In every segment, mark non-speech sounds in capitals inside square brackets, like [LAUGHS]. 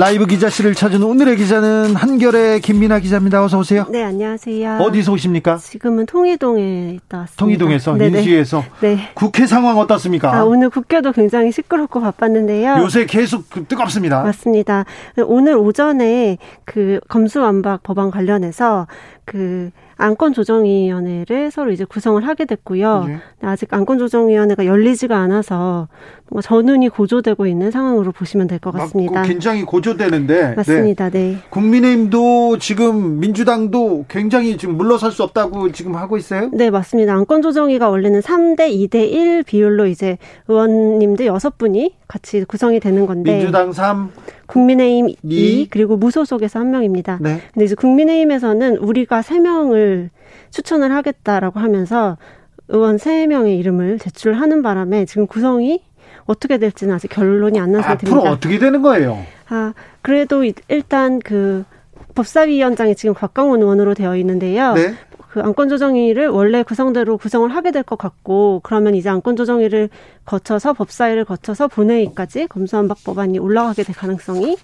라이브 기자실을 찾은 오늘의 기자는 한결의 김민아 기자입니다. 어서 오세요. 네, 안녕하세요. 어디서 오십니까? 지금은 통이동에 있다 왔습니다. 통이동에서 네네. 인수위에서. 네. 국회 상황 어떻습니까? 아, 오늘 국회도 굉장히 시끄럽고 바빴는데요. 요새 계속 그 뜨겁습니다. 맞습니다. 오늘 오전에 그 검수완박 법안 관련해서 그 안건조정위원회를 서로 이제 구성을 하게 됐고요. 네. 아직 안건조정위원회가 열리지가 않아서 뭔가 전운이 고조되고 있는 상황으로 보시면 될 것 같습니다. 굉장히 고조되는데. 네. 맞습니다. 네. 네. 국민의힘도 지금 민주당도 굉장히 지금 물러설 수 없다고 지금 하고 있어요? 네, 맞습니다. 안건조정위가 원래는 3대 2대 1 비율로 이제 의원님들 6분이 같이 구성이 되는 건데. 민주당 3. 국민의힘 2, 2 그리고 무소속에서 한 명입니다. 네. 근데 이제 국민의힘에서는 우리가 3명을 추천을 하겠다라고 하면서 의원 3명의 이름을 제출하는 바람에 지금 구성이 어떻게 될지는 아직 결론이 안 난 상태입니다. 앞으로 어떻게 되는 거예요? 아, 그래도 일단 그 법사위원장이 지금 곽광원 의원으로 되어 있는데요. 네. 그 안건조정위를 원래 구성대로 구성을 하게 될 것 같고 그러면 이제 안건조정위를 거쳐서 법사위를 거쳐서 본회의까지 검수완박 법안이 올라가게 될 가능성이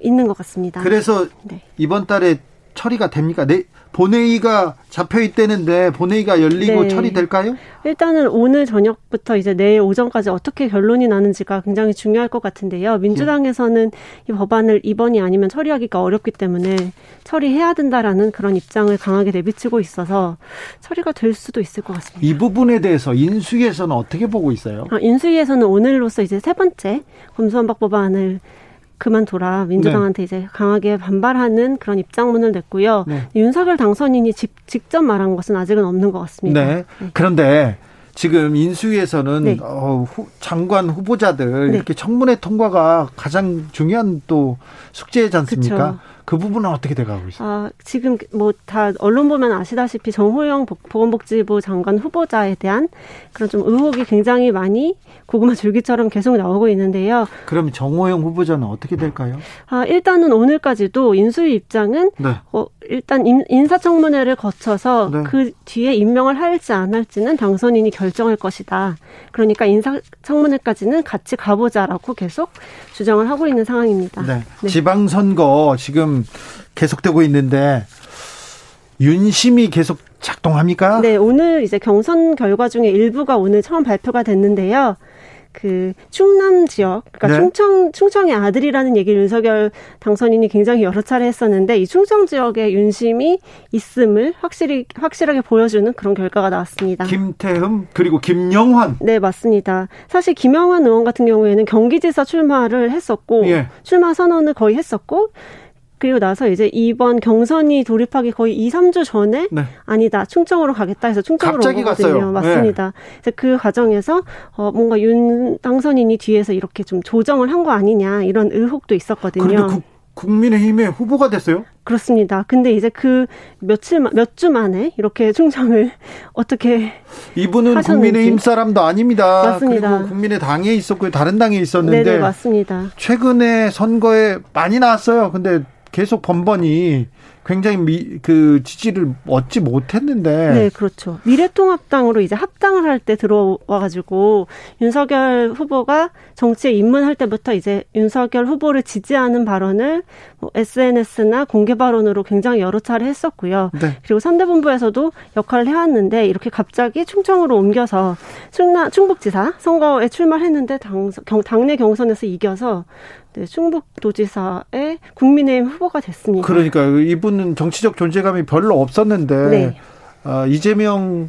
있는 것 같습니다. 그래서 네. 이번 달에 처리가 됩니까? 네, 본회의가 잡혀 있다는데 본회의가 열리고 네. 처리될까요? 일단은 오늘 저녁부터 이제 내일 오전까지 어떻게 결론이 나는지가 굉장히 중요할 것 같은데요. 민주당에서는 이 법안을 이번이 아니면 처리하기가 어렵기 때문에 처리해야 된다라는 그런 입장을 강하게 내비치고 있어서 처리가 될 수도 있을 것 같습니다. 이 부분에 대해서 인수위에서는 어떻게 보고 있어요? 아, 인수위에서는 오늘로서 이제 세 번째 검수완박 법안을 그만둬라 민주당한테 네. 이제 강하게 반발하는 그런 입장문을 냈고요. 네. 윤석열 당선인이 직, 직접 말한 것은 아직은 없는 것 같습니다. 네. 네. 그런데 지금 인수위에서는 네. 어, 후, 장관 후보자들 네. 이렇게 청문회 통과가 가장 중요한 또 숙제지 않습니까? 그쵸. 그 부분은 어떻게 돼가고 있어요? 아, 지금 뭐 다 언론 보면 아시다시피 정호영 보건복지부 장관 후보자에 대한 그런 좀 의혹이 굉장히 많이 고구마 줄기처럼 계속 나오고 있는데요. 그럼 정호영 후보자는 어떻게 될까요? 아, 일단은 오늘까지도 인수위 입장은 네. 어, 일단 인 사청문회를 거쳐서 네. 그 뒤에 임명을 할지 안 할지는 당선인이 결정할 것이다. 그러니까 인사청문회까지는 같이 가보자라고 계속 주장을 하고 있는 상황입니다. 네. 네. 지방선거 지금 계속되고 있는데 윤심이 계속 작동합니까? 네, 오늘 이제 경선 결과 중에 일부가 오늘 처음 발표가 됐는데요. 그 충남 지역, 그러니까 네. 충청 충청의 아들이라는 얘기를 윤석열 당선인이 굉장히 여러 차례 했었는데 이 충청 지역에 윤심이 있음을 확실히 확실하게 보여주는 그런 결과가 나왔습니다. 김태흠 그리고 김영환. 네 맞습니다. 사실 김영환 의원 같은 경우에는 경기지사 출마를 했었고 예. 출마 선언을 거의 했었고 그리고 나서 이제 이번 경선이 돌입하기 거의 2, 3주 전에 네. 아니다 충청으로 가겠다 해서 충청으로 온 거거든요. 갔어요. 맞습니다. 네. 그 과정에서 어 뭔가 윤 당선인이 뒤에서 이렇게 좀 조정을 한 거 아니냐 이런 의혹도 있었거든요. 그런데 국민의힘의 후보가 됐어요? 그렇습니다. 근데 이제 그 며칠 몇 주 만에 이렇게 충청을 [LAUGHS] 어떻게 이분은 하셨는지. 국민의힘 사람도 아닙니다. 맞습니다. 그리고 국민의 당에 있었고 다른 당에 있었는데 네 맞습니다. 최근에 선거에 많이 나왔어요. 근데 계속 번번이 굉장히 미, 그 지지를 얻지 못했는데. 네, 그렇죠. 미래통합당으로 이제 합당을 할 때 들어와가지고 윤석열 후보가 정치에 입문할 때부터 이제 윤석열 후보를 지지하는 발언을 뭐 SNS나 공개 발언으로 굉장히 여러 차례 했었고요. 네. 그리고 선대본부에서도 역할을 해왔는데 이렇게 갑자기 충청으로 옮겨서 충남 충북지사 선거에 출마를 했는데 당, 경, 당내 경선에서 이겨서 네, 충북도지사의 국민의힘 후보가 됐습니다. 그러니까 이분은 정치적 존재감이 별로 없었는데 네. 어, 이재명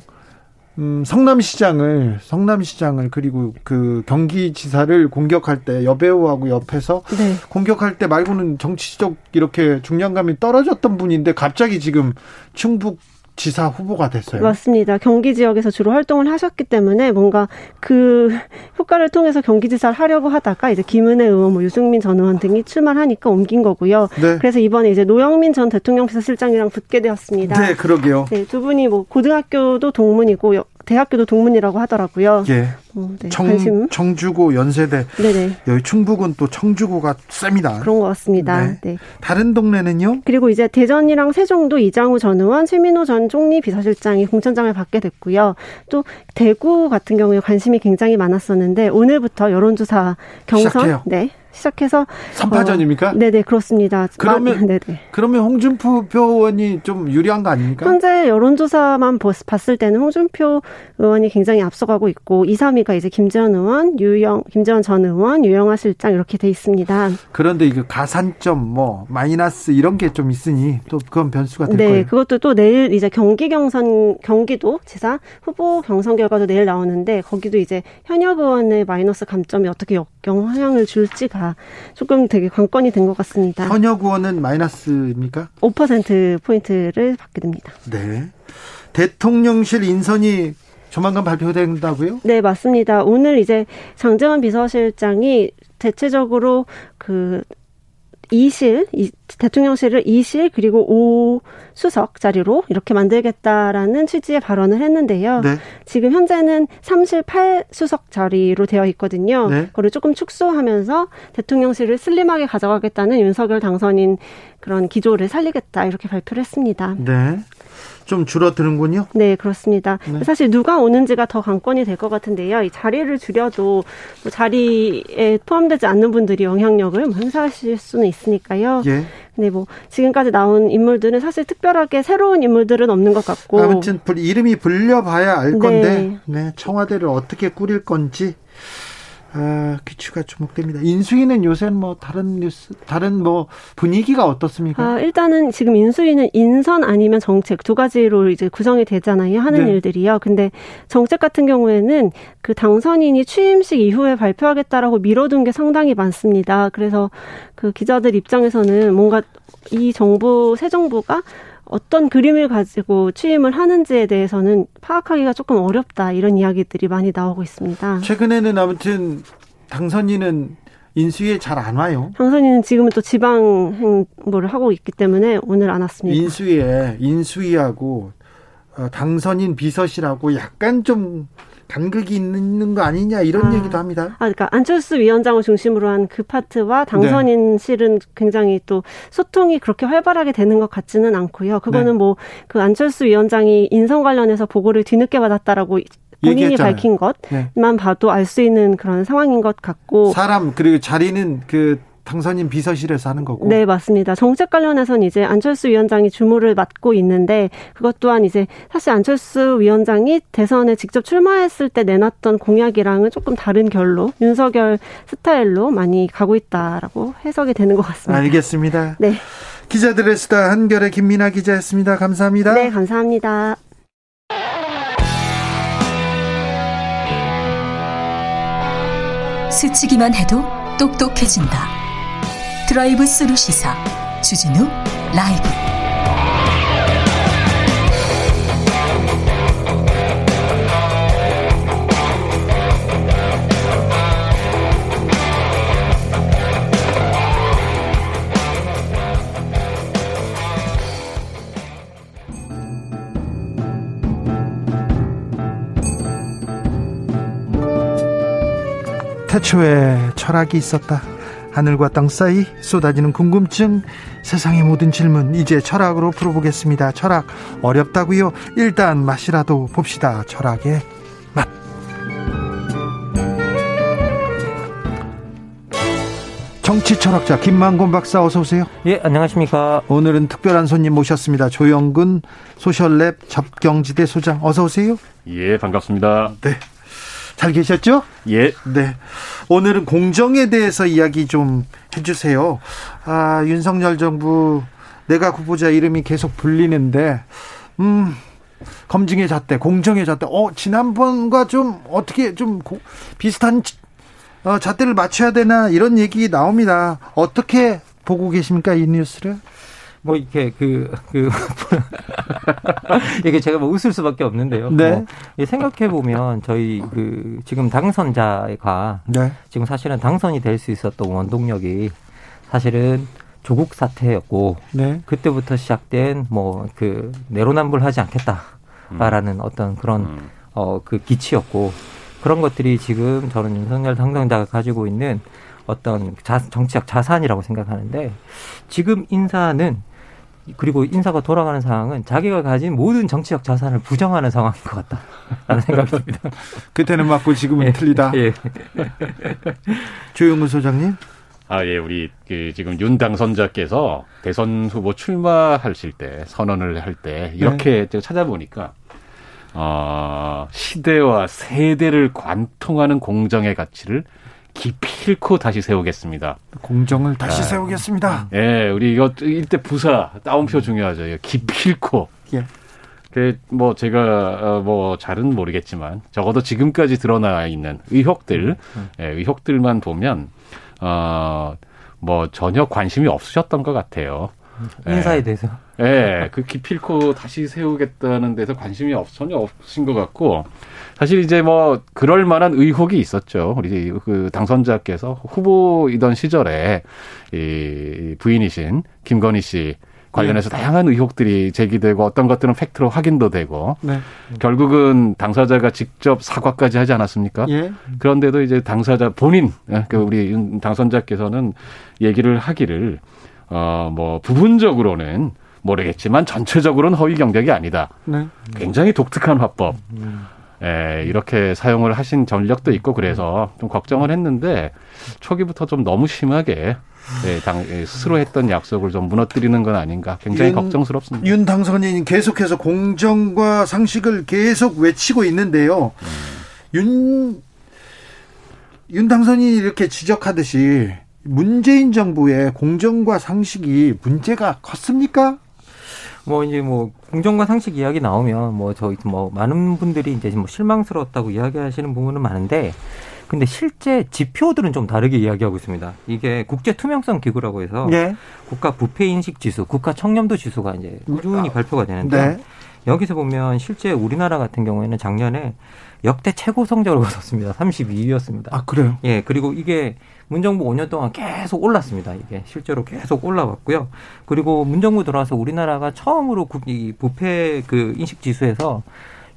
음, 성남시장을 성남시장을 그리고 그 경기지사를 공격할 때 여배우하고 옆에서 네. 공격할 때 말고는 정치적 이렇게 중량감이 떨어졌던 분인데 갑자기 지금 충북 지사 후보가 됐어요. 맞습니다. 경기 지역에서 주로 활동을 하셨기 때문에 뭔가 그 효과를 통해서 경기지사를 하려고 하다가 이제 김은혜 의원, 뭐 유승민 전 의원 등이 출마를 하니까 옮긴 거고요. 네. 그래서 이번에 이제 노영민 전 대통령 비서실장이랑 붙게 되었습니다. 네, 그러게요. 네, 두 분이 뭐 고등학교도 동문이고 대학교도 동문이라고 하더라고요. 예. 어, 네, 청, 관심. 청주고 연세대. 네네. 여기 충북은 또 청주고가 셉니다. 그런 것 같습니다. 네. 네. 다른 동네는요? 그리고 이제 대전이랑 세종도 이장우 전 의원, 최민호 전 총리 비서실장이 공천장을 받게 됐고요. 또 대구 같은 경우에 관심이 굉장히 많았었는데 오늘부터 여론조사 경선 시작해요. 네 시작해서 3파전입니까? 어, 네네 그렇습니다. 그러면 네네. 그러면 홍준표 의원이 좀 유리한 거 아닙니까? 현재 여론조사만 봤을 때는 홍준표 의원이 굉장히 앞서가고 있고 2, 3위가 이제 김재원 의원, 유영 김재원 전 의원, 유영아 실장 이렇게 돼 있습니다. 그런데 이거 가산점 뭐 마이너스 이런 게 좀 있으니 또 그건 변수가 될 네, 거예요. 그것도 또 내일 이제 경기 경선 경기도 지사 후보 경선 결과도 내일 나오는데 거기도 이제 현역 의원의 마이너스 감점이 어떻게 역영향을 줄지가 다 조금 되게 관건이 된 것 같습니다. 현역 의원은 마이너스입니까? 5% 포인트를 받게 됩니다. 네. 대통령실 인선이 조만간 발표된다고요? 네, 맞습니다. 오늘 이제 장재원 비서실장이 대체적으로 그 2실, 대통령실을 2실 그리고 5 수석 자리로 이렇게 만들겠다라는 취지의 발언을 했는데요. 네. 지금 현재는 3실 8수석 자리로 되어 있거든요. 네. 그걸 조금 축소하면서 대통령실을 슬림하게 가져가겠다는 윤석열 당선인 그런 기조를 살리겠다 이렇게 발표를 했습니다. 네. 좀 줄어드는군요. 네, 그렇습니다. 네. 사실 누가 오는지가 더 관건이 될 것 같은데요. 이 자리를 줄여도 뭐 자리에 포함되지 않는 분들이 영향력을 뭐 행사하실 수는 있으니까요. 예. 근데 뭐 지금까지 나온 인물들은 사실 특별하게 새로운 인물들은 없는 것 같고 아무튼 이름이 불려봐야 알 건데 네. 네 청와대를 어떻게 꾸릴 건지 아, 귀추가 주목됩니다. 인수위는 요새 뭐 다른 뉴스, 다른 뭐 분위기가 어떻습니까? 아, 일단은 지금 인수위는 인선 아니면 정책 두 가지로 이제 구성이 되잖아요. 하는 네. 일들이요. 근데 정책 같은 경우에는 그 당선인이 취임식 이후에 발표하겠다라고 미뤄둔 게 상당히 많습니다. 그래서 그 기자들 입장에서는 뭔가 이 정부, 새 정부가 어떤 그림을 가지고 취임을 하는지에 대해서는 파악하기가 조금 어렵다 이런 이야기들이 많이 나오고 있습니다. 최근에는 아무튼 당선인은 인수위에 잘 안 와요. 당선인은 지금은 또 지방 행보를 하고 있기 때문에 오늘 안 왔습니다. 인수위에 인수위하고 어, 당선인 비서실하고 약간 좀 간극이 있는 거 아니냐 이런 아, 얘기도 합니다. 아, 그러니까 안철수 위원장을 중심으로 한 그 파트와 당선인 실은 네. 굉장히 또 소통이 그렇게 활발하게 되는 것 같지는 않고요. 그거는 네. 뭐그 안철수 위원장이 인성 관련해서 보고를 뒤늦게 받았다라고 본인이 얘기했잖아요. 밝힌 것만 네. 봐도 알 수 있는 그런 상황인 것 같고 사람 그리고 자리는 그 당선인 비서실에서 하는 거고. 네, 맞습니다. 정책 관련해서는 이제 안철수 위원장이 주무를 맡고 있는데 그것 또한 이제 사실 안철수 위원장이 대선에 직접 출마했을 때 내놨던 공약이랑은 조금 다른 결로 윤석열 스타일로 많이 가고 있다라고 해석이 되는 것 같습니다. 알겠습니다. 네. 기자들의 수다 한결의 김민아 기자였습니다. 감사합니다. 네, 감사합니다. 스치기만 해도 똑똑해진다. 드라이브 스루 시사 주진우 라이브 태초에 철학이 있었다. 하늘과 땅 사이 쏟아지는 궁금증 세상의 모든 질문 이제 철학으로 풀어보겠습니다 철학 어렵다고요 일단 맛이라도 봅시다 철학의 맛 정치 철학자 김만곤 박사 어서 오세요. 예, 안녕하십니까. 오늘은 특별한 손님 모셨습니다. 조영근 소셜랩 접경지대 소장 어서 오세요. 예, 반갑습니다. 네. 잘 계셨죠? 예. 네. 오늘은 공정에 대해서 이야기 좀 해주세요. 아, 윤석열 정부 내가 후보자 이름이 계속 불리는데, 음, 검증의 잣대, 공정의 잣대, 어, 지난번과 좀 어떻게 좀 고, 비슷한 어, 잣대를 맞춰야 되나 이런 얘기 나옵니다. 어떻게 보고 계십니까 이 뉴스를? 뭐 이렇게 그, 그, [LAUGHS] 이게 제가 뭐 웃을 수밖에 없는데요. 네. 뭐 생각해 보면 저희 그 지금 당선자가 네. 지금 사실은 당선이 될 수 있었던 원동력이 사실은 조국 사태였고 네. 그때부터 시작된 뭐 그 내로남불하지 않겠다라는 음. 어떤 그런 음. 어그 기치였고 그런 것들이 지금 저는 윤석열 당선자가 가지고 있는 어떤 자, 정치적 자산이라고 생각하는데 지금 인사는 그리고 인사가 돌아가는 상황은 자기가 가진 모든 정치적 자산을 부정하는 상황인 것 같다라는 생각이 듭니다. [LAUGHS] 그때는 맞고 지금은 예, 틀리다. 예. [LAUGHS] 조영근 소장님. 아, 예, 우리 그 지금 윤 당선자께서 대선 후보 출마하실 때 선언을 할 때 이렇게 네. 찾아보니까 어, 시대와 세대를 관통하는 공정의 가치를 잃고 다시 세우겠습니다. 공정을 다시 아, 세우겠습니다. 예, 우리 이거 이때 부사 따옴표 중요하죠. 깊이 잃고. 예. 그뭐 제가 어, 뭐 잘은 모르겠지만 적어도 지금까지 드러나 있는 의혹들, 음. 예, 의혹들만 보면 어 뭐 전혀 관심이 없으셨던 것 같아요. 인사에 예. 대해서. 예, 그 기필코 다시 세우겠다는 데서 관심이 없, 전혀 없으신 것 같고, 사실 이제 뭐, 그럴 만한 의혹이 있었죠. 우리 그 당선자께서 후보이던 시절에 이 부인이신 김건희 씨 관련해서 네. 다양한 의혹들이 제기되고 어떤 것들은 팩트로 확인도 되고 네. 결국은 당사자가 직접 사과까지 하지 않았습니까? 예. 그런데도 이제 당사자 본인 예, 그 우리 당선자께서는 얘기를 하기를 어, 뭐, 부분적으로는 모르겠지만 전체적으로는 허위 경쟁이 아니다. 네. 굉장히 독특한 화법. 예, 이렇게 사용을 하신 전력도 있고 그래서 좀 걱정을 했는데 초기부터 좀 너무 심하게 예, 당, 예, 스스로 했던 약속을 좀 무너뜨리는 건 아닌가 굉장히 윤, 걱정스럽습니다. 윤 당선인이 계속해서 공정과 상식을 계속 외치고 있는데요. 음. 윤, 윤 당선인이 이렇게 지적하듯이 문재인 정부의 공정과 상식이 문제가 컸습니까? 뭐 이제 뭐 공정과 상식 이야기 나오면 뭐 저희 뭐 많은 분들이 이제 뭐 실망스러웠다고 이야기하시는 부분은 많은데 근데 실제 지표들은 좀 다르게 이야기하고 있습니다. 이게 국제 투명성 기구라고 해서 네. 국가 부패 인식 지수, 국가 청렴도 지수가 이제 꾸준히 아, 발표가 되는데 네. 여기서 보면 실제 우리나라 같은 경우에는 작년에 역대 최고 성적을 거뒀습니다. 32위였습니다. 아, 그래요? 예, 그리고 이게 문정부 5년 동안 계속 올랐습니다. 이게 실제로 계속 올라왔고요. 그리고 문정부 들어와서 우리나라가 처음으로 이 부패 그 인식 지수에서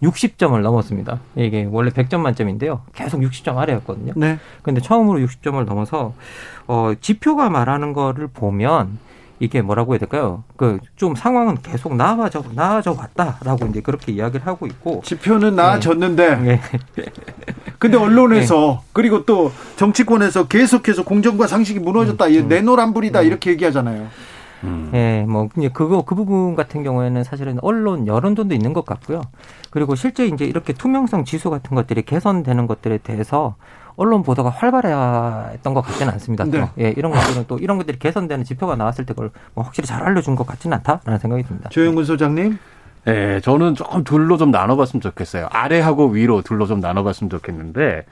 60점을 넘었습니다. 이게 원래 100점 만점인데요. 계속 60점 아래였거든요. 네. 근데 처음으로 60점을 넘어서 어 지표가 말하는 거를 보면 이게 뭐라고 해야 될까요? 그 좀 상황은 계속 나아져 나아져 왔다라고 이제 그렇게 이야기를 하고 있고 지표는 나아졌는데 네. 근데 언론에서 네. 그리고 또 정치권에서 계속해서 공정과 상식이 무너졌다. 음, 음. 내노란불이다 음. 이렇게 얘기하잖아요. 음. 예, 뭐 그거 그 부분 같은 경우에는 사실은 언론 여론전도 있는 것 같고요. 그리고 실제 이제 이렇게 투명성 지수 같은 것들이 개선되는 것들에 대해서 언론 보도가 활발했던 것 같지는 않습니다. 네. 예, 이런 것들은 또 이런 것들이 개선되는 지표가 나왔을 때 그걸 뭐 확실히 잘 알려준 것 같지는 않다라는 생각이 듭니다. 조영근 소장님. 네, 저는 조금 둘로 좀 나눠봤으면 좋겠어요. 아래하고 위로 둘로 좀 나눠봤으면 좋겠는데,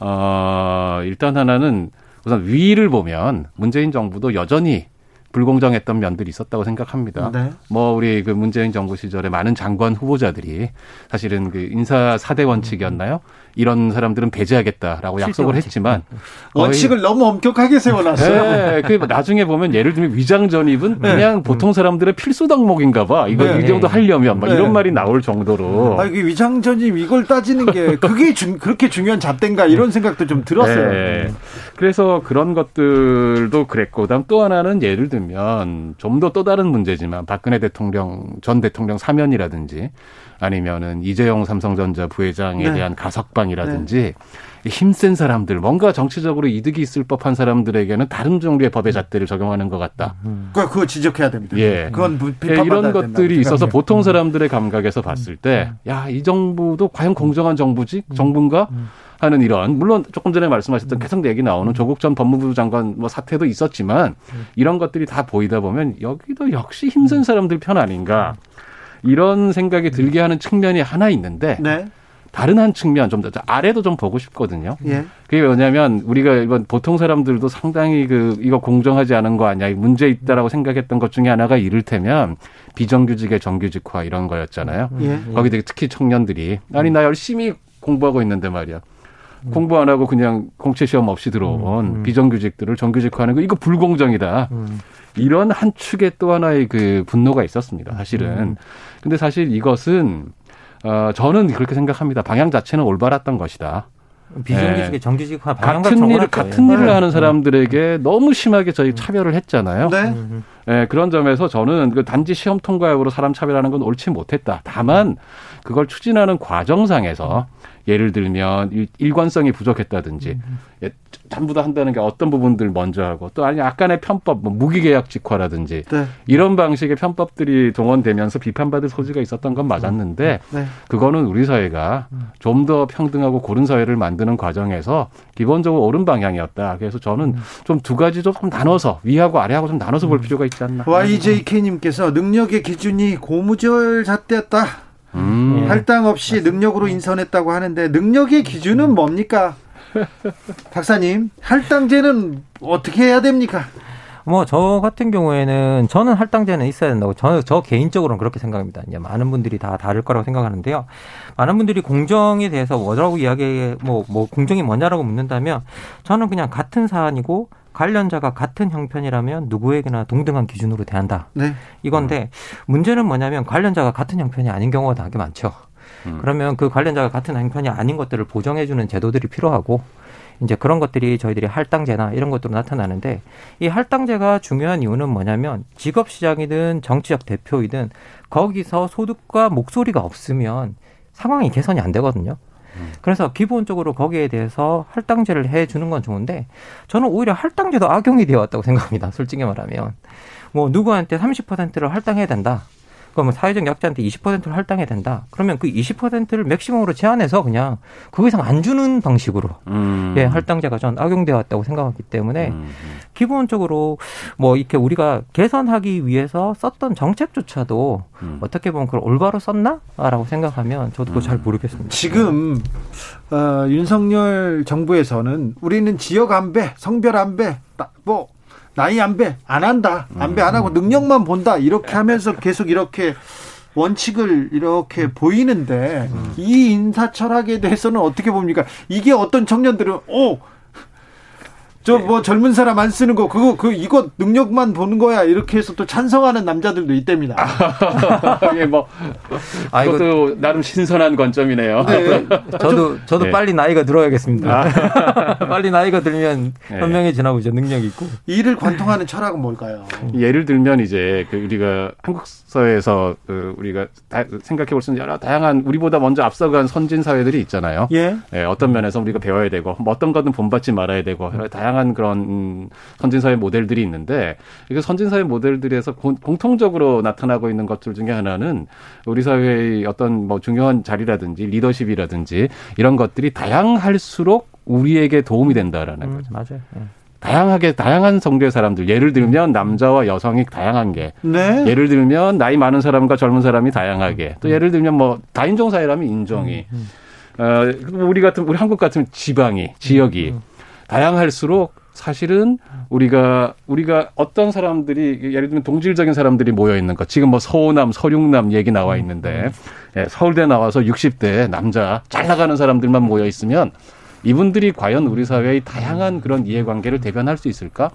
어, 일단 하나는 우선 위를 보면 문재인 정부도 여전히 불공정했던 면들이 있었다고 생각합니다. 네. 뭐 우리 그 문재인 정부 시절에 많은 장관 후보자들이 사실은 그 인사 사대 원칙이었나요? 이런 사람들은 배제하겠다라고 약속을. 했지만 원칙을 너무 엄격하게 세워놨어요. 네, 그 나중에 보면 예를 들면 위장 전입은 네. 그냥 보통 사람들의 필수 덕목인가봐. 이거 네. 이 정도 하려면 막 네. 이런 말이 나올 정도로. 아, 이게 위장 전입 이걸 따지는 게 그게 중, 그렇게 중요한 잣대인가 이런 생각도 좀 들었어요. 네. 그래서 그런 것들도 그랬고, 그다음 또 하나는 예를 들면 좀 더 또 다른 문제지만 박근혜 대통령 전 대통령 사면이라든지 아니면은 이재용 삼성전자 부회장에 네. 대한 가석방 이라든지 네. 힘센 사람들, 뭔가 정치적으로 이득이 있을 법한 사람들에게는 다른 종류의 법의 잣대를 적용하는 것 같다. 음. 그거, 그거 지적해야 됩니다. 예. 그건 예, 이런 것들이. 있어서 보통 사람들의 감각에서 봤을 때, 음. 야, 이 정부도 과연 공정한 정부지? 음. 정부인가? 하는 이런 물론 조금 전에 말씀하셨던 계속 얘기 나오는 조국 전 법무부 장관 뭐 사태도 있었지만 이런 것들이 다 보이다 보면 여기도 역시 힘센 사람들 편 아닌가 이런 생각이 들게 하는 측면이 하나 있는데 네. 다른 한 측면 좀 더 아래도 좀 보고 싶거든요. 예. 그게 뭐냐면 우리가 이번 보통 사람들도 상당히 그 이거 공정하지 않은 거 아니야 문제 있다라고 생각했던 것 중에 하나가 이를테면 비정규직의 정규직화 이런 거였잖아요. 예. 거기 특히 청년들이 아니 나 열심히 공부하고 있는데 말이야. 음. 공부 안 하고 그냥 공채 시험 없이 들어온 음, 음. 비정규직들을 정규직화하는 거 이거 불공정이다. 음. 이런 한 축의 또 하나의 그 분노가 있었습니다. 사실은. 음. 근데 사실 이것은 어 저는 그렇게 생각합니다. 방향 자체는 올바랐던 것이다. 비정규직의 네. 정규직화 같은 일을 같은 일을 네. 하는 사람들에게 너무 심하게 저희 차별을 했잖아요. 네. 네. 그런 점에서 저는 그 단지 시험 통과역으로 사람 차별하는 건 옳지 못했다. 다만 그걸 추진하는 과정상에서 예를 들면 일관성이 부족했다든지 음. 예, 전부 다 한다는 게 어떤 부분들 먼저 하고 또 아니 약간의 편법 뭐 무기계약 직화라든지 네. 이런 방식의 편법들이 동원되면서 비판받을 소지가 있었던 건 맞았는데 네. 그거는 우리 사회가 음. 좀더 평등하고 고른 사회를 만드는 과정에서 기본적으로 옳은 방향이었다. 그래서 저는 음. 좀두 가지 좀 나눠서 위하고 아래하고 좀 나눠서 볼 필요가 있지 않나. YJK님께서 능력의 기준이 고무줄 잣대였다. 음. 할당 없이 맞습니다. 능력으로 인선했다고 하는데 능력의 기준은 뭡니까? [LAUGHS] 박사님, 할당제는 어떻게 해야 됩니까? 뭐 저 같은 경우에는 저는 할당제는 있어야 된다고 저는 저 개인적으로는 그렇게 생각합니다. 이제 많은 분들이 다 다를 거라고 생각하는데요. 많은 분들이 공정에 대해서 뭐라고 이야기 뭐, 뭐 공정이 뭐냐라고 묻는다면 저는 그냥 같은 사안이고 관련자가 같은 형편이라면 누구에게나 동등한 기준으로 대한다. 네. 이건데 문제는 뭐냐면 관련자가 같은 형편이 아닌 경우가 되게 많죠. 음. 그러면 그 관련자가 같은 형편이 아닌 것들을 보정해주는 제도들이 필요하고 이제 그런 것들이 저희들이 할당제나 이런 것들로 나타나는데 이 할당제가 중요한 이유는 뭐냐면 직업 시장이든 정치적 대표이든 거기서 소득과 목소리가 없으면 상황이 개선이 안 되거든요. 그래서 기본적으로 거기에 대해서 할당제를 해 주는 건 좋은데 저는 오히려 할당제도 악용이 되어 왔다고 생각합니다. 솔직히 말하면. 뭐 누구한테 30%를 할당해야 된다. 그러면 사회적 약자한테 20%를 할당해야 된다. 그러면 그 20%를 맥시멈으로 제한해서 그냥 그 이상 안 주는 방식으로 음. 예, 할당제가 전 악용되어 왔다고 생각하기 때문에 음. 기본적으로 뭐 이렇게 우리가 개선하기 위해서 썼던 정책조차도 음. 어떻게 보면 그걸 올바로 썼나라고 생각하면 저도 그걸 잘 음. 모르겠습니다. 지금 어, 윤석열 정부에서는 우리는 지역 안배, 성별 안배, 뭐 나이 안배 안 한다. 안배 안 하고 능력만 본다. 이렇게 하면서 계속 이렇게 원칙을 이렇게 보이는데 이 인사 철학에 대해서는 어떻게 봅니까? 이게 어떤 청년들은 오 저뭐 젊은 사람 안 쓰는 거 그거 그 이거 능력만 보는 거야 이렇게 해서 또 찬성하는 남자들도 있답니다. [LAUGHS] 예, 뭐 아, 이것도 나름 신선한 관점이네요. 네. 저도 저도 네. 빨리 나이가 들어야겠습니다. 아. [LAUGHS] 빨리 나이가 들면 네. 현명해 지나보죠 능력 있고. 이를 관통하는 철학은 뭘까요? 예를 들면 이제 그 우리가 한국 사회에서 그 우리가 생각해 볼 수 있는 여러 다양한 우리보다 먼저 앞서간 선진 사회들이 있잖아요. 예. 예 어떤 면에서 우리가 배워야 되고 뭐 어떤 것은 본받지 말아야 되고 다양한 다양한 그런 음, 선진사회 모델들이 있는데 이게 선진사회 모델들에서 공통적으로 나타나고 있는 것들 중에 하나는 우리 사회의 어떤 뭐 중요한 자리라든지 리더십이라든지 이런 것들이 다양할수록 우리에게 도움이 된다라는 음, 거죠. 맞아요. 네. 다양하게 다양한 성별의 사람들 예를 들면 남자와 여성이 다양한 게 네. 예를 들면 나이 많은 사람과 젊은 사람이 다양하게 또 예를 들면 뭐 다인종 사회라면 인종이 음, 음. 어 우리 같은 우리 한국 같은 지방이 지역이 음, 다양할수록 사실은 우리가 우리가 어떤 사람들이 예를 들면 동질적인 사람들이 모여 있는 것. 지금 뭐 서호남 서륙남 얘기 나와 있는데 예, 서울대 나와서 60대 남자 잘 나가는 사람들만 모여 있으면 이분들이 과연 우리 사회의 다양한 그런 이해관계를 대변할 수 있을까?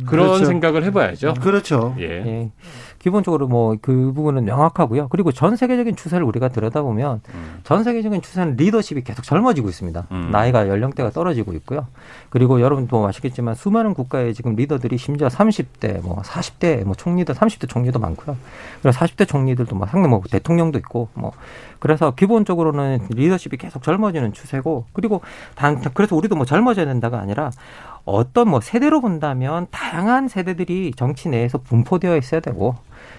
음. 그런 그렇죠. 생각을 해봐야죠. 그렇죠. 예. 예. 기본적으로 뭐 그 부분은 명확하고요. 그리고 전 세계적인 추세를 우리가 들여다보면 음. 전 세계적인 추세는 리더십이 계속 젊어지고 있습니다. 음. 나이가 연령대가 떨어지고 있고요. 그리고 여러분도 아시겠지만 수많은 국가의 지금 리더들이 심지어 30대, 뭐 40대, 뭐 총리도 30대 총리도 많고요. 그리고 40대 총리들도 뭐 상당 뭐 대통령도 있고 뭐 그래서 기본적으로는 리더십이 계속 젊어지는 추세고 그리고 단 그래서 우리도 뭐 젊어져야 된다가 아니라 어떤 뭐 세대로 본다면 다양한 세대들이 정치 내에서 분포되어 있어야 되고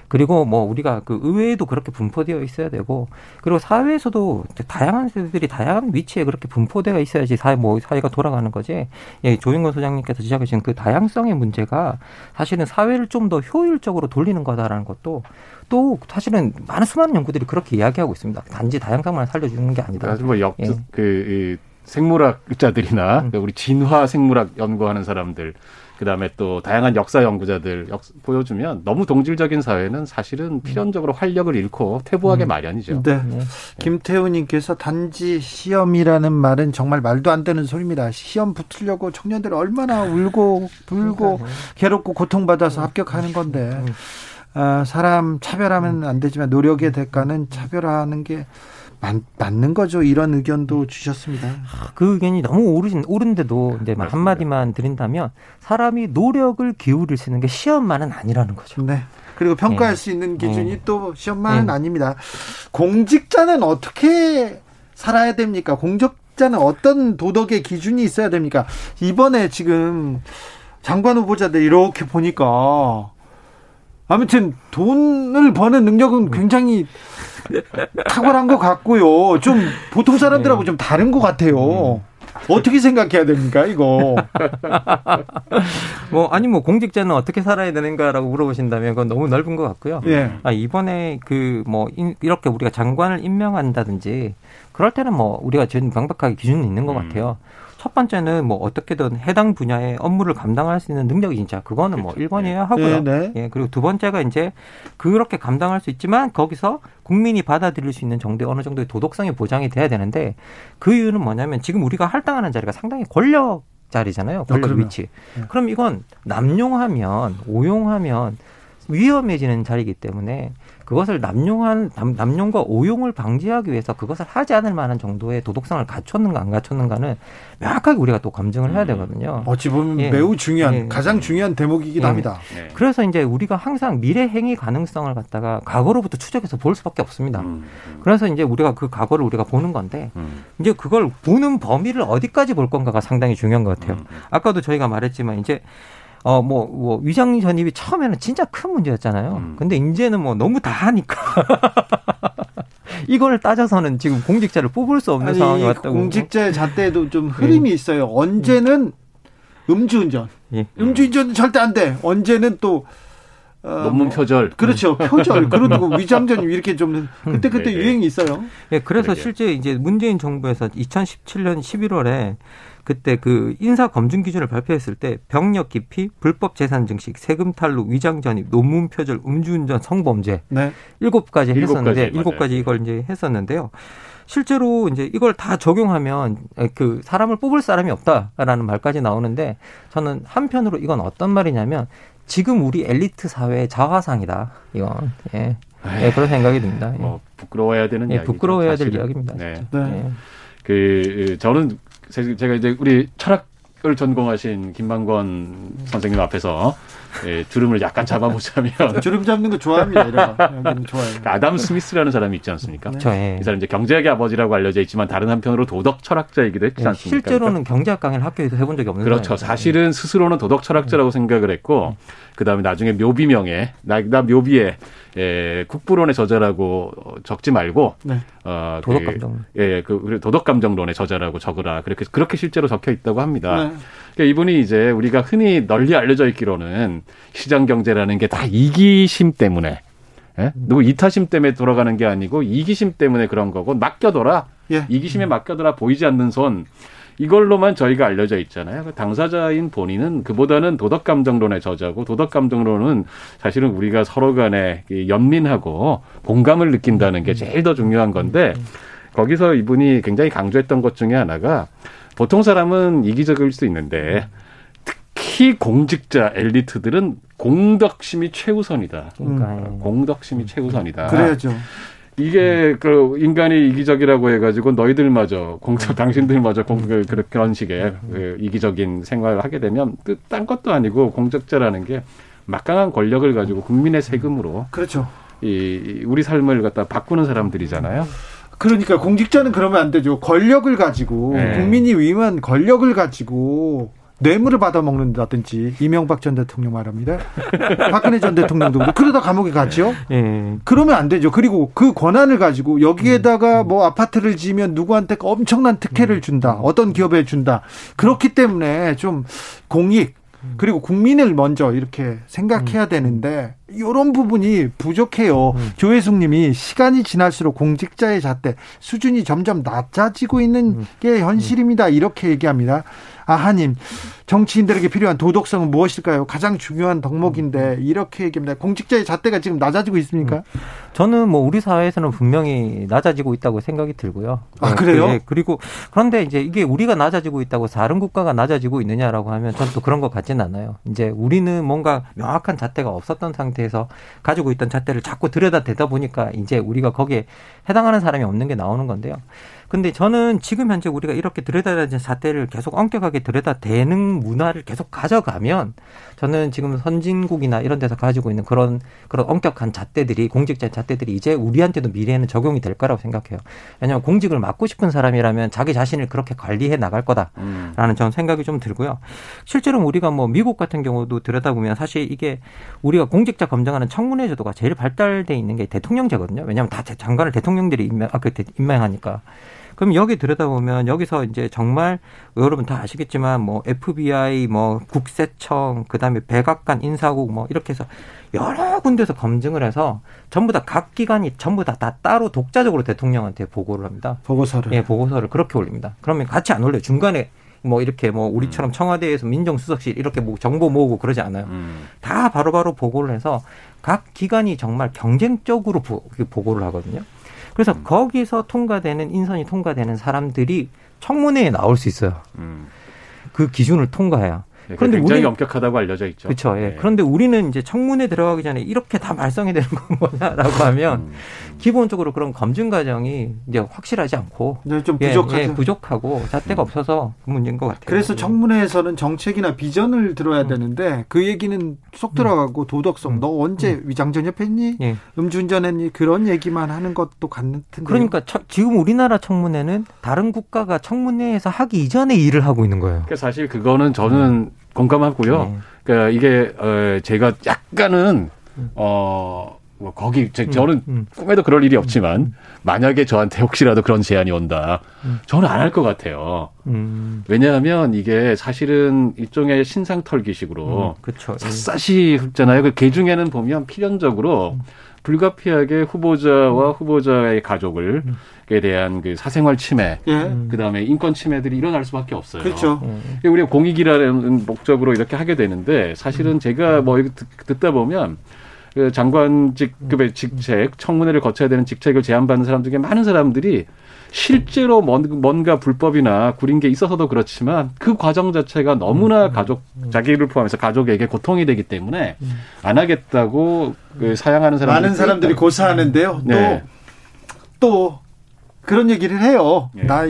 그리고 뭐 우리가 그 의회에도 그렇게 분포되어 있어야 되고 그리고 사회에서도 다양한 세대들이 다양한 위치에 그렇게 분포되어 있어야지 사회 뭐 사회가 돌아가는 거지. 예, 조윤건 소장님께서 지적하신 그 다양성의 문제가 사실은 사회를 좀 더 효율적으로 돌리는 거다라는 것도 또 사실은 많은 수많은 연구들이 그렇게 이야기하고 있습니다. 단지 다양성만 살려주는 게 아니다. 뭐 역, 예. 그, 생물학자들이나 음. 우리 진화 생물학 연구하는 사람들 그다음에 또 다양한 역사 연구자들 역, 보여주면 너무 동질적인 사회는 사실은 필연적으로 활력을 잃고 퇴보하게 음. 마련이죠. 네. 네. 김태우님께서 단지 시험이라는 말은 정말 말도 안 되는 소리입니다. 시험 붙으려고 청년들 얼마나 울고 불고 괴롭고 고통받아서 합격하는 건데 아, 사람 차별하면 안 되지만 노력의 대가는 차별하는 게 맞, 맞는 거죠. 이런 의견도 주셨습니다. 그 의견이 너무 옳으신, 옳은데도 이제 한마디만 드린다면 사람이 노력을 기울일 수 있는 게 시험만은 아니라는 거죠. 네. 그리고 평가할 네. 수 있는 기준이 네. 또 시험만은 네. 아닙니다. 공직자는 어떻게 살아야 됩니까? 공직자는 어떤 도덕의 기준이 있어야 됩니까? 이번에 지금 장관 후보자들 이렇게 보니까 아무튼 돈을 버는 능력은 굉장히 탁월한 것 같고요. 좀 보통 사람들하고 좀 다른 것 같아요. 어떻게 생각해야 됩니까, 이거? [LAUGHS] 뭐, 아니, 뭐, 공직자는 어떻게 살아야 되는가라고 물어보신다면 그건 너무 넓은 것 같고요. 예. 아, 이번에 그, 뭐, 이렇게 우리가 장관을 임명한다든지, 그럴 때는 뭐, 우리가 전 명백하게 기준이 있는 것 음. 같아요. 첫 번째는 뭐 어떻게든 해당 분야의 업무를 감당할 수 있는 능력이 진짜 그거는 뭐 1번이어야 하고요. 네, 네. 예, 그리고 두 번째가 이제 그렇게 감당할 수 있지만 거기서 국민이 받아들일 수 있는 정도의 어느 정도의 도덕성이 보장이 돼야 되는데 그 이유는 뭐냐면 지금 우리가 할당하는 자리가 상당히 권력 자리잖아요. 권력 아, 위치. 네. 그럼 이건 남용하면 오용하면 위험해지는 자리이기 때문에 그것을 남용한 남, 용과 오용을 방지하기 위해서 그것을 하지 않을 만한 정도의 도덕성을 갖췄는가 안 갖췄는가는 명확하게 우리가 또 검증을 해야 음. 되거든요. 어찌 보면 예. 매우 중요한 예. 가장 중요한 대목이긴 예. 합니다. 네. 그래서 이제 우리가 항상 미래 행위 가능성을 갖다가 과거로부터 추적해서 볼 수밖에 없습니다. 음. 음. 그래서 이제 우리가 그 과거를 우리가 보는 건데 음. 이제 그걸 보는 범위를 어디까지 볼 건가가 상당히 중요한 것 같아요. 음. 음. 아까도 저희가 말했지만 이제 어, 뭐, 뭐, 위장 전입이 처음에는 진짜 큰 문제였잖아요. 음. 근데 이제는 뭐 너무 다 하니까. [LAUGHS] 이걸 따져서는 지금 공직자를 뽑을 수 없는 아니, 상황이 왔다고. 공직자의 잣대에도 좀 흐름이 예. 있어요. 언제는 음주운전. 예. 음주운전 절대 안 돼. 언제는 또 어, 논문 표절. 그렇죠. 표절. 그리고 [LAUGHS] 위장전입 이렇게 좀 그때 그때 네, 네. 유행이 있어요. 예, 그래서 그러게. 실제 이제 문재인 정부에서 2017년 11월에 그때 그 인사 검증 기준을 발표했을 때 병력 기피, 불법 재산 증식, 세금 탈루, 위장 전입, 논문 표절, 음주운전, 성범죄 네. 일곱 가지 했었는데 일곱 가지 이걸 이제 했었는데요. 실제로 이제 이걸 다 적용하면 그 사람을 뽑을 사람이 없다라는 말까지 나오는데 저는 한편으로 이건 어떤 말이냐면 지금 우리 엘리트 사회의 자화상이다. 이건 예. 예 그런 생각이 듭니다. 예. 뭐 부끄러워야 되는 예, 부끄러워야 될 이야기입니다. 네. 네. 예. 그 저는 제가 이제 우리 철학을 전공하신 김만권 선생님 앞에서 예, 주름을 약간 잡아보자면 [LAUGHS] 주름 잡는 거 좋아합니다. 이런 좋아요. 그 아담 스미스라는 사람이 있지 않습니까? 네. 이 사람 이제 경제학의 아버지라고 알려져 있지만 다른 한편으로 도덕 철학자이기도 했지 네, 않습니까? 실제로는 경제학 강의를 학교에서 해본 적이 없는 그렇죠. 거예요. 사실은 스스로는 도덕 철학자라고 생각을 했고 그 다음에 나중에 묘비명에 나, 나 묘비에 예, 국부론의 저자라고 적지 말고 네. 어, 도덕 감정 그, 예, 그 도덕 감정론의 저자라고 적으라 그렇게 그렇게 실제로 적혀 있다고 합니다. 네. 그러니까 이분이 이제 우리가 흔히 널리 알려져 있기로는 시장 경제라는 게 다 이기심 때문에 예? 누구 이타심 때문에 돌아가는 게 아니고 이기심 때문에 그런 거고 맡겨둬라. 예. 이기심에 맡겨둬라 보이지 않는 손. 이걸로만 저희가 알려져 있잖아요. 그 당사자인 본인은 그보다는 도덕감정론의 저자고 도덕감정론은 사실은 우리가 서로 간에 연민하고 공감을 느낀다는 게 제일 더 중요한 건데 거기서 이분이 굉장히 강조했던 것 중에 하나가 보통 사람은 이기적일 수 있는데 특히 공직자 엘리트들은 공덕심이 최우선이다. 음. 공덕심이 최우선이다. 그래야죠. 이게 그 인간이 이기적이라고 해가지고 너희들마저 공적 당신들마저 공 그, 그런 식의 그 이기적인 생활을 하게 되면 딴 것도 아니고 공적자라는 게 막강한 권력을 가지고 국민의 세금으로 그렇죠. 이 우리 삶을 갖다 바꾸는 사람들이잖아요. 그러니까 공직자는 그러면 안 되죠. 권력을 가지고 네. 국민이 위임한 권력을 가지고 뇌물을 받아 먹는다든지 이명박 전 대통령 말합니다. [LAUGHS] 박근혜 전 대통령도 그러다 감옥에 갔죠. 예. 그러면 안 되죠. 그리고 그 권한을 가지고 여기에다가 음. 뭐 아파트를 지으면 누구한테 엄청난 특혜를 준다. 음. 어떤 기업에 준다. 그렇기 때문에 좀 공익 그리고 국민을 먼저 이렇게 생각해야 음. 되는데 이런 부분이 부족해요. 음. 조혜숙 님이 시간이 지날수록 공직자의 잣대 수준이 점점 낮아지고 있는 음. 게 현실입니다. 이렇게 얘기합니다. 아하님, 정치인들에게 필요한 도덕성은 무엇일까요? 가장 중요한 덕목인데 이렇게 얘기합니다. 공직자의 잣대가 지금 낮아지고 있습니까? 음. 저는 뭐 우리 사회에서는 분명히 낮아지고 있다고 생각이 들고요. 아 그래요? 네, 그리고 그런데 이제 이게 우리가 낮아지고 있다고 다른 국가가 낮아지고 있느냐라고 하면 저는 또 그런 것 같지는 않아요. 이제 우리는 뭔가 명확한 잣대가 없었던 상태에서 가지고 있던 잣대를 자꾸 들여다 대다 보니까 이제 우리가 거기에 해당하는 사람이 없는 게 나오는 건데요. 근데 저는 지금 현재 우리가 이렇게 들여다대는 잣대를 계속 엄격하게 들여다대는 문화를 계속 가져가면 저는 지금 선진국이나 이런 데서 가지고 있는 그런 그런 엄격한 잣대들이 공직자 잣대들이 이제 우리한테도 미래에는 적용이 될 거라고 생각해요. 왜냐하면 공직을 맡고 싶은 사람이라면 자기 자신을 그렇게 관리해 나갈 거다라는 음. 저는 생각이 좀 들고요. 실제로 우리가 뭐 미국 같은 경우도 들여다보면 사실 이게 우리가 공직자 검증하는 청문회 제도가 제일 발달돼 있는 게 대통령제거든요. 왜냐하면 다 장관을 대통령들이 임명, 아, 그 임명하니까. 그럼 여기 들여다보면 여기서 이제 정말 여러분 다 아시겠지만 뭐 FBI 뭐 국세청 그다음에 백악관 인사국 뭐 이렇게 해서 여러 군데서 검증을 해서 전부 다 각 기관이 전부 다, 다 따로 독자적으로 대통령한테 보고를 합니다. 보고서를. 예, 보고서를 그렇게 올립니다. 그러면 같이 안 올려요. 중간에 뭐 이렇게 뭐 우리처럼 음. 청와대에서 민정수석실 이렇게 뭐 정보 모으고 그러지 않아요. 음. 다 바로바로 보고를 해서 각 기관이 정말 경쟁적으로 보, 보고를 하거든요. 그래서 음. 거기서 통과되는 인선이 통과되는 사람들이 청문회에 나올 수 있어요. 음. 그 기준을 통과해야. 네, 그런데 굉장히 우리 엄격하다고 알려져 있죠. 그렇죠. 예. 네. 그런데 우리는 이제 청문회 들어가기 전에 이렇게 다 말썽이 되는 건 뭐냐라고 하면 음. 기본적으로 그런 검증 과정이 이제 확실하지 않고 네, 좀 부족하죠. 예, 예, 부족하고 잣대가 음. 없어서 그 문제인 것 같아요. 그래서 예. 청문회에서는 정책이나 비전을 들어야 음. 되는데 그 얘기는 쏙 들어가고 음. 도덕성 음. 너 언제 음. 위장전협했니? 예. 음주운전했니? 그런 얘기만 하는 것도 같은데. 그러니까 처, 지금 우리나라 청문회는 다른 국가가 청문회에서 하기 이전에 일을 하고 있는 거예요. 그러니까 사실 그거는 저는 공감하고요. 네. 그러니까 이게 어 제가 약간은 어 뭐 거기 제, 음, 저는 음, 음. 꿈에도 그럴 일이 없지만 음, 만약에 저한테 혹시라도 그런 제안이 온다, 음. 저는 안 할 것 같아요. 음. 왜냐하면 이게 사실은 일종의 신상 털기식으로 그쵸. 샅샅이 흙잖아요. 그 개 중에는 보면 필연적으로 불가피하게 후보자와 후보자의 가족을 에 대한 그 사생활 침해, 예. 그다음에 인권 침해들이 일어날 수밖에 없어요. 그렇죠. 우리가 공익이라는 목적으로 이렇게 하게 되는데 사실은 제가 뭐 이거 듣다 보면 그 장관직급의 직책, 청문회를 거쳐야 되는 직책을 제안받는 사람 중에 많은 사람들이 실제로 뭔가 불법이나 구린 게 있어서도 그렇지만 그 과정 자체가 너무나 음. 가족 자기를 포함해서 가족에게 고통이 되기 때문에 안 하겠다고 그 사양하는 사람들이 많은 사람들이 고사하는데요. 네. 또 그런 얘기를 해요. 예. 나,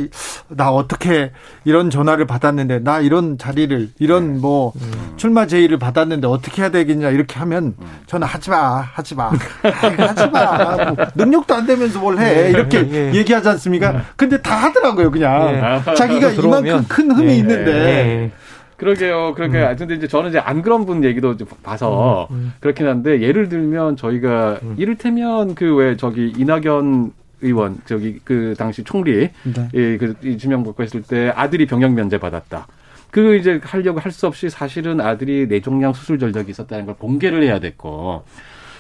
나 어떻게 이런 전화를 받았는데, 나 이런 자리를, 이런 예. 뭐, 음. 출마 제의를 받았는데 어떻게 해야 되겠냐, 이렇게 하면, 음. 저는 하지 마, 하지 마. 하지 마. 뭐, 능력도 안 되면서 뭘 해. 예. 이렇게 예. 얘기하지 않습니까? 예. 근데 다 하더라고요, 그냥. 예. 자기가 이만큼 큰 흠이 있는데. 그러게요. 그러게. 음. 근데 이제 저는 이제 안 그런 분 얘기도 봐서 음. 음. 그렇긴 한데 예를 들면 저희가 음. 이를테면 그 왜 저기 이낙연 의원 저기 그 당시 총리 네. 예, 그 지명받고 했을 때 아들이 병역 면제 받았다. 그 이제 하려고 할 수 없이 사실은 아들이 뇌종양 수술 전적이 있었다는 걸 공개를 해야 됐고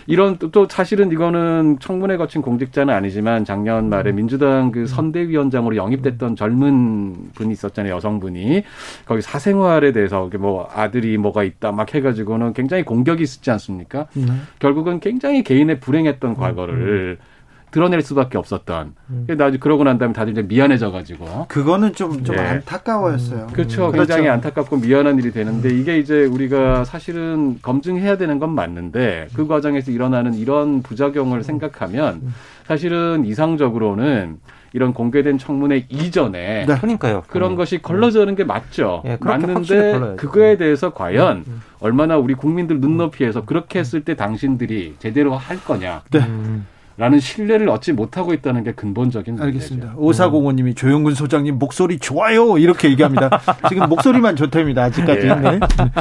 이런 또, 또 사실은 이거는 청문회 거친 공직자는 아니지만 작년 말에 음. 민주당 그 음. 선대위원장으로 영입됐던 젊은 분이 있었잖아요 여성분이 거기 사생활에 대해서 뭐 아들이 뭐가 있다 막 해가지고는 굉장히 공격이 있었지 않습니까? 네. 결국은 굉장히 개인의 불행했던 과거를 음. 드러낼 수밖에 없었던. 음. 나중 그러고 난 다음에 다들 이제 미안해져가지고. 그거는 좀, 좀 네. 안타까워였어요. 음. 그렇죠. 굉장히 그렇죠. 안타깝고 미안한 일이 되는데 이게 이제 우리가 사실은 검증해야 되는 건 맞는데 그 과정에서 일어나는 이런 부작용을 생각하면 사실은 이상적으로는 이런 공개된 청문회 이전에 네. 그러니까요. 그런 음. 것이 걸러지는 게 맞죠. 네, 맞는데 그거에 대해서 과연 음. 얼마나 우리 국민들 눈높이에서 그렇게 했을 때 당신들이 제대로 할 거냐. 네. 라는 신뢰를 얻지 못하고 있다는 게 근본적인 알겠습니다. 오사공원님이 조영근 소장님 목소리 좋아요 이렇게 얘기합니다. 지금 목소리만 좋답니다. 아직까지. 예. 네.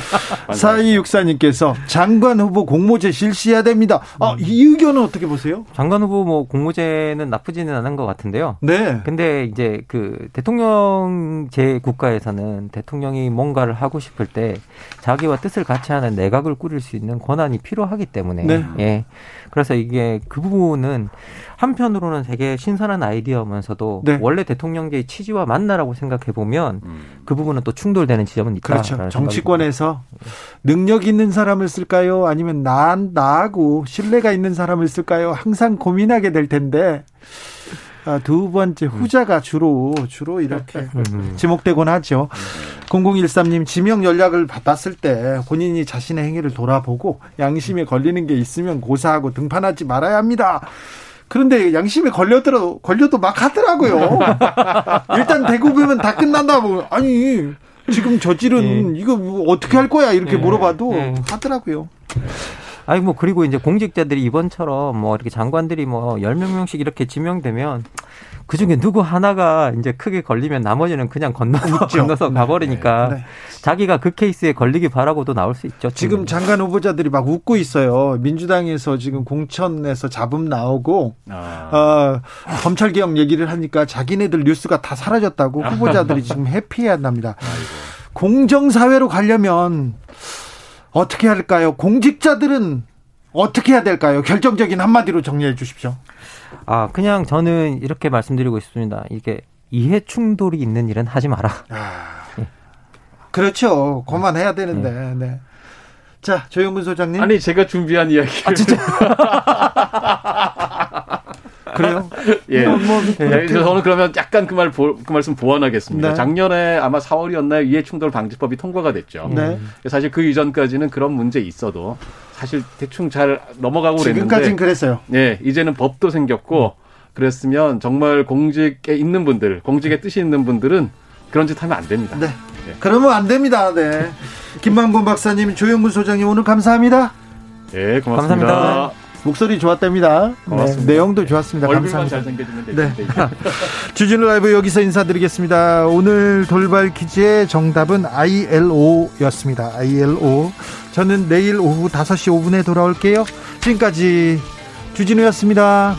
[LAUGHS] 사이육사님께서 장관 후보 공모제 실시해야 됩니다. 아, 이 의견은 어떻게 보세요? 장관 후보 뭐 공모제는 나쁘지는 않은 것 같은데요. 네. 근데 이제 그 대통령 제 국가에서는 대통령이 뭔가를 하고 싶을 때 자기와 뜻을 같이 하는 내각을 꾸릴 수 있는 권한이 필요하기 때문에 네. 예. 그래서 이게 그 부분은 한편으로는 되게 신선한 아이디어면서도 네. 원래 대통령제의 취지와 맞나라고 생각해 보면 음. 그 부분은 또 충돌되는 지점은 있다. 그렇죠. 정치권에서 능력 있는 사람을 쓸까요? 아니면 나, 나하고 신뢰가 있는 사람을 쓸까요? 항상 고민하게 될 텐데 아, 두 번째 후자가 주로 주로 이렇게 음. 지목되곤 하죠. 0013님 지명 연락을 받았을 때 본인이 자신의 행위를 돌아보고 양심에 걸리는 게 있으면 고사하고 등판하지 말아야 합니다. 그런데 양심에 걸려들어 걸려도 막 하더라고요. [LAUGHS] 일단 대구 보면 다 끝난다 뭐 아니 지금 저질은 네. 이거 뭐 어떻게 할 거야 이렇게 네. 물어봐도 네. 하더라고요. 아니 뭐 그리고 이제 공직자들이 이번처럼 뭐 이렇게 장관들이 뭐열명 명씩 이렇게 지명되면 그 중에 누구 하나가 이제 크게 걸리면 나머지는 그냥 건너서, [LAUGHS] 건너서 가버리니까 네, 네. 자기가 그 케이스에 걸리기 바라고도 나올 수 있죠. 지금 장관 후보자들이 막 웃고 있어요. 민주당에서 지금 공천에서 잡음 나오고 아. 어, 검찰 개혁 얘기를 하니까 자기네들 뉴스가 다 사라졌다고 [LAUGHS] 후보자들이 지금 해피해한답니다. 공정 사회로 가려면 어떻게 할까요? 공직자들은 어떻게 해야 될까요? 결정적인 한마디로 정리해 주십시오. 아, 그냥 저는 이렇게 말씀드리고 싶습니다. 이게 이해 충돌이 있는 일은 하지 마라. 아, 네. 그렇죠. 그만해야 되는데. 네. 네. 자, 조영근 소장님. 아니, 제가 준비한 이야기. 아, 진짜. [LAUGHS] 그래요? [LAUGHS] 예. 뭐, 뭐, 예. 저는 그러면 약간 그 말, 그 말씀 보완하겠습니다. 네. 작년에 아마 4월이었나요? 이해충돌 방지법이 통과가 됐죠. 네. 사실 그 이전까지는 그런 문제 있어도 사실 대충 잘 넘어가고 그랬는데. 지금까지는 그랬어요. 예. 이제는 법도 생겼고 그랬으면 정말 공직에 있는 분들, 공직에 뜻이 있는 분들은 그런 짓 하면 안 됩니다. 네. 네. 그러면 안 됩니다. 네. 김만곤 박사님, 조영근 소장님 오늘 감사합니다. 네, 고맙습니다. 감사합니다. 목소리 좋았답니다. 네, 내용도 좋았습니다. 감사합니다. 네. [LAUGHS] 주진우 라이브 여기서 인사드리겠습니다. 오늘 돌발 퀴즈의 정답은 ILO였습니다. ILO. 저는 내일 오후 5시 5분에 돌아올게요. 지금까지 주진우였습니다.